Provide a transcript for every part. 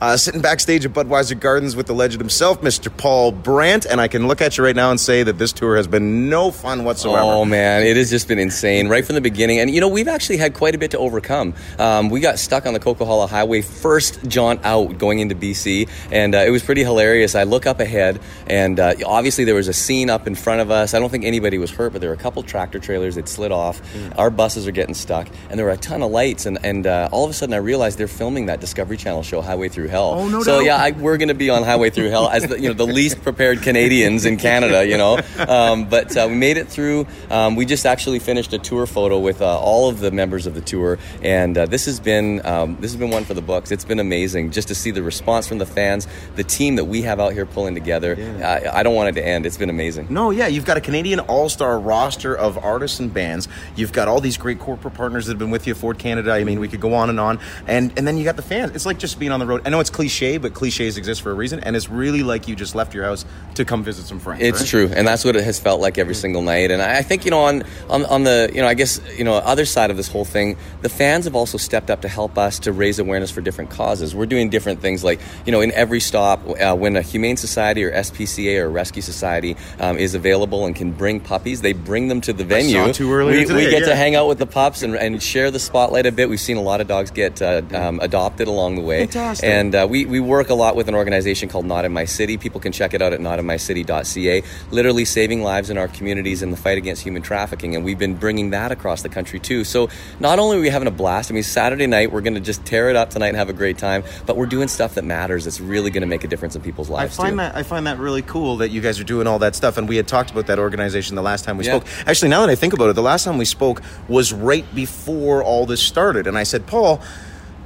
Uh, sitting backstage at Budweiser Gardens with the legend himself, Mr. Paul Brandt, and I can look at you right now and say that this tour has been no fun whatsoever. Oh man, it has just been insane right from the beginning. And you know, we've actually had quite a bit to overcome. Um, we got stuck on the Coquihalla Highway first jaunt out going into BC, and uh, it was pretty hilarious. I look up ahead, and uh, obviously there was a scene up in front of us. I don't think anybody was hurt, but there were a couple tractor trailers that slid off. Mm. Our buses are getting stuck, and there were a ton of lights. And, and uh, all of a sudden, I realized they're filming that Discovery Channel show, Highway Through Hell. Oh no! So doubt. yeah, I, we're going to be on Highway Through Hell as the, you know the least prepared Canadians in Canada. You know, um, but uh, we made it through. Um, we just actually finished a tour photo with uh, all of the members of the tour, and uh, this has been um, this has been one for the books. It's been amazing just to see the response from the fans, the team that we have out here pulling together. Yeah. I, I don't want it to end. It's been amazing. No, yeah, you've got a Canadian all-star roster of artists and bands. You've got all these great corporate partners that have been with you, Ford Canada. I mean, we could go on and on, and and then you got the fans. It's like just being on the road. I know it's cliche, but cliches exist for a reason, and it's really like you just left your house to come visit some friends. It's right? true, and that's what it has felt like every single night. And I I think you know on, on on the you know I guess you know other side of this whole thing, the fans have also stepped up to help us to raise awareness for different causes. We're doing different things like you know in every stop uh, when a humane society or SPCA or rescue society um, is available and can bring puppies, they bring them to the venue. saw two earlier we, today, we get yeah. to hang out with the pups and, and share the spotlight a bit. We've seen a lot of dogs get uh, um, adopted along the way, Fantastic. and uh, we we work a lot with an organization called Not in My City. People can check it out at notinmycity.ca. Literally saving lives in our communities in the fight against human trafficking, and we've been bringing that across the country too. So not only are we having a blast, I mean Saturday night we're going to just tear it up tonight and have a great time, but we're doing stuff that matters. It's really going to make a difference in people's lives. I find too. that I find that really cool that you guys are doing all that stuff, and we had talked about that organization the last time we Yeah. spoke. Actually, now that I think about it, the last time we spoke was right before all this started, and I said, Paul.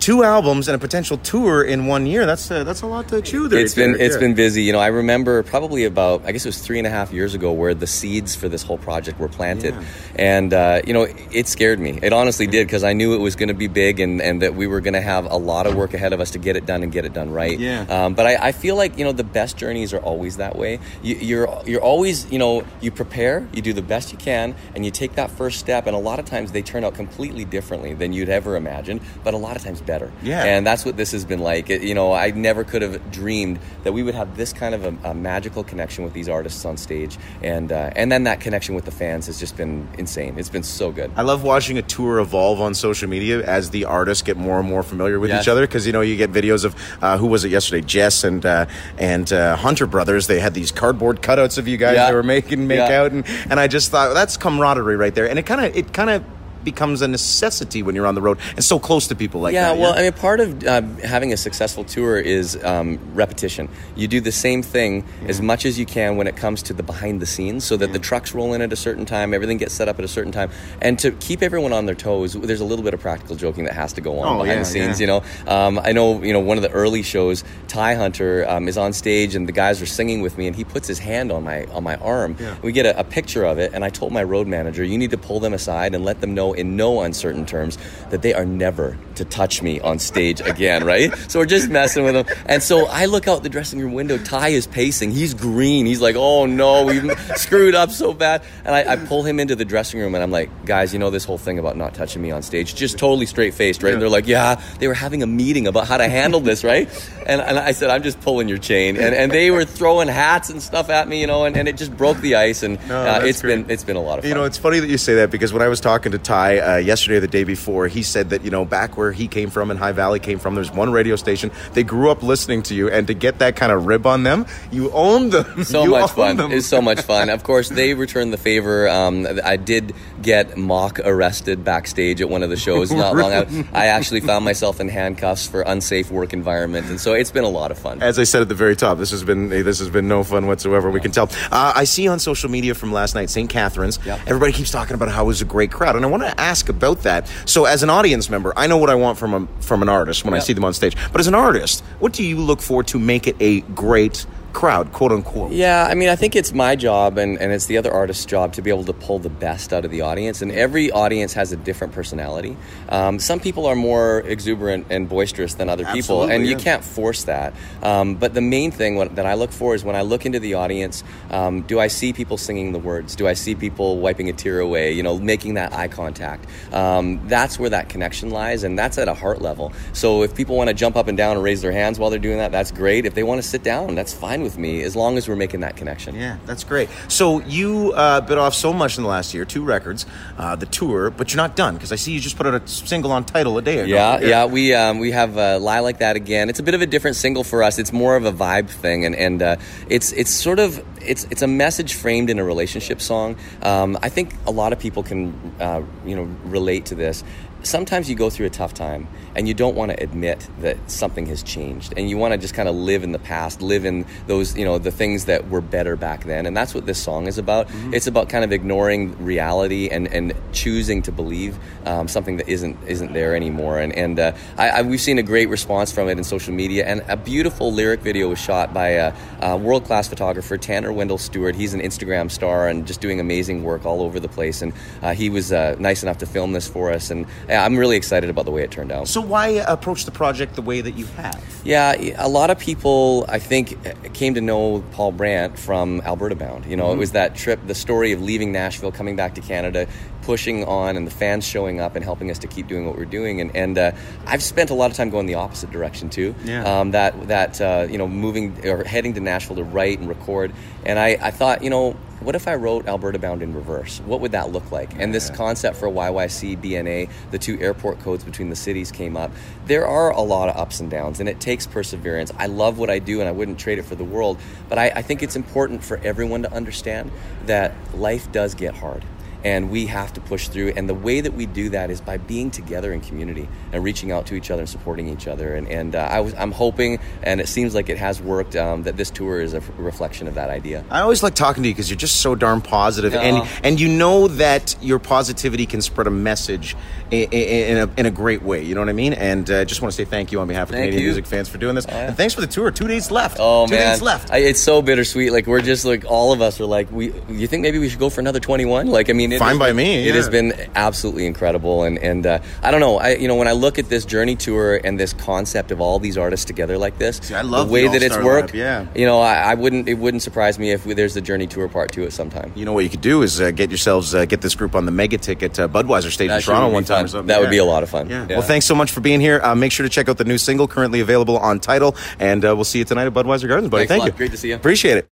Two albums and a potential tour in one year. That's uh, that's a lot to chew there. It's been it's been busy. You know, I remember probably about I guess it was three and a half years ago where the seeds for this whole project were planted, Yeah. and uh, you know it scared me. It honestly did because I knew it was going to be big and and that we were going to have a lot of work ahead of us to get it done and get it done right. Yeah. Um, but I, I feel like you know the best journeys are always that way. You, you're you're always you know you prepare, you do the best you can, and you take that first step. And a lot of times they turn out completely differently than you'd ever imagined, but a lot of times better. Yeah. And that's what this has been like. It, you know, I never could have dreamed that we would have this kind of a, a magical connection with these artists on stage, and uh, and then that connection with the fans has just been insane. It's been so good. I love watching a tour evolve on social media as the artists get more and more familiar with Yes. each other. Because you know you get videos of uh, who was it yesterday, Jess and uh, and uh, Hunter brothers. They had these cardboard cutouts of you guys. Yeah. They were making make Yeah. out, and and I just thought that's camaraderie right there. And it kind of it kind of becomes a necessity when you're on the road and so close to people like that. yeah, that. well, I mean, part of uh, having a successful tour is um, repetition. You do the same thing as much as you can when it comes to the behind the scenes, so that the trucks roll in at a certain time, everything gets set up at a certain time, and to keep everyone on their toes. There's a little bit of practical joking that has to go on Oh, behind yeah, the scenes. yeah. You know, um, I know. You know, one of the early shows, Ty Hunter um, is on stage, and the guys are singing with me, and he puts his hand on my on my arm. Yeah. We get a, a picture of it, and I told my road manager, "You need to pull them aside and let them know in no uncertain terms that they are never to touch me on stage again." Right? So we're just messing with them, and so I look out the dressing room window. Ty is pacing. He's green. He's like, "Oh no, we screwed up so bad." And I, I pull him into the dressing room, and I'm like, "Guys, you know this whole thing about not touching me on stage? Just totally straight faced, right?" And they're like, "Yeah." They were having a meeting about how to handle this, right? And, and I said, "I'm just pulling your chain," and, and they were throwing hats and stuff at me, you know, and, and it just broke the ice, and No, uh, it's great. been it's been a lot of fun. You know, it's funny that you say that because when I was talking to Ty uh, yesterday or the day before, he said that, you know, back where he came from and High Valley came from, there's one radio station. They grew up listening to you, and to get that kind of rib on them, you own them. so You much fun. them. It's so much fun. Of course, they returned the favor. Um, I did get mock arrested backstage at one of the shows not long out. I actually found myself in handcuffs for unsafe work environment, and so it's been a lot of fun. As I said at the very top, this has been this has been no fun whatsoever. We can tell. Uh, I see on social media from last night, St. Catharines. Yep. Everybody keeps talking about how it was a great crowd, and I want to ask about that. So, as an audience member, I know what I want from a from an artist when I see them on stage. But as an artist, what do you look for to make it a great crowd, quote unquote. Yeah, I mean, I think it's my job and, and it's the other artist's job to be able to pull the best out of the audience. And every audience has a different personality. Um, some people are more exuberant and boisterous than other people, Absolutely, and you can't force that. Um, but the main thing what, that I look for is when I look into the audience, um, do I see people singing the words? Do I see people wiping a tear away? You know, making that eye contact. Um, that's where that connection lies, and that's at a heart level. So if people want to jump up and down and raise their hands while they're doing that, that's great. If they want to sit down, that's fine with me, as long as we're making that connection. Yeah, that's great. So you uh, bit off so much in the last year, two records, uh, the tour, but you're not done because I see you just put out a single on title a day ago. Yeah, yeah, we um, we have uh, "Lie Like That" again. It's a bit of a different single for us. It's more of a vibe thing, and and uh, it's it's sort of it's it's a message framed in a relationship song. Um, I think a lot of people can uh, you know relate to this. Sometimes you go through a tough time and you don't want to admit that something has changed and you want to just kind of live in the past, live in those, you know, the things that were better back then. And that's what this song is about. It's about kind of ignoring reality and, and choosing to believe um, something that isn't isn't there anymore. And, and uh, I, I, we've seen a great response from it in social media. And a beautiful lyric video was shot by a, a world class photographer, Tanner Wendell Stewart. He's an Instagram star and just doing amazing work all over the place. And uh, he was uh, nice enough to film this for us. And yeah, I'm really excited about the way it turned out. So why approach the project the way that you have? Yeah, a lot of people, I think, came to know Paul Brandt from Alberta Bound. You know, Mm-hmm. it was that trip, the story of leaving Nashville, coming back to Canada, pushing on, and the fans showing up and helping us to keep doing what we're doing. And, and uh, I've spent a lot of time going the opposite direction too. Yeah. Um, that that uh, you know, moving or heading to Nashville to write and record. And I, I thought, you know, what if I wrote Alberta Bound in reverse? What would that look like? And this concept for YYC, BNA, the two airport codes between the cities came up. There are a lot of ups and downs, and it takes perseverance. I love what I do, and I wouldn't trade it for the world. But I, I think it's important for everyone to understand that life does get hard. And we have to push through. And the way that we do that is by being together in community and reaching out to each other and supporting each other. And, and uh, I was, I'm hoping, and it seems like it has worked, um, that this tour is a f- reflection of that idea. I always like talking to you because you're just so darn positive, Yeah. and and you know that your positivity can spread a message in, in, a, in a great way. You know what I mean? And uh, just want to say thank you on behalf of Thank Canadian you. music fans for doing this, yeah. and thanks for the tour. Two days left. Oh Two man, days left. I, it's so bittersweet. Like we're just like all of us are like, we. You think maybe we should go for another twenty one? Like I mean, it Fine by been- me, It has been absolutely incredible, and and uh, I don't know. I you know when I look at this journey tour and this concept of all these artists together like this, See, I love the way the that it's worked. lineup, yeah. you know, I, I wouldn't. It wouldn't surprise me if we, there's a journey tour part two at some time. You know what you could do is uh, get yourselves uh, get this group on the mega ticket uh, Budweiser stage in That sure Toronto one time fun. or something. That would be a lot of fun. Yeah. Yeah. Well, thanks so much for being here. Uh, make sure to check out the new single currently available on Title, and uh, we'll see you tonight at Budweiser Gardens, buddy. Thanks Thank you. Great to see you. Appreciate it.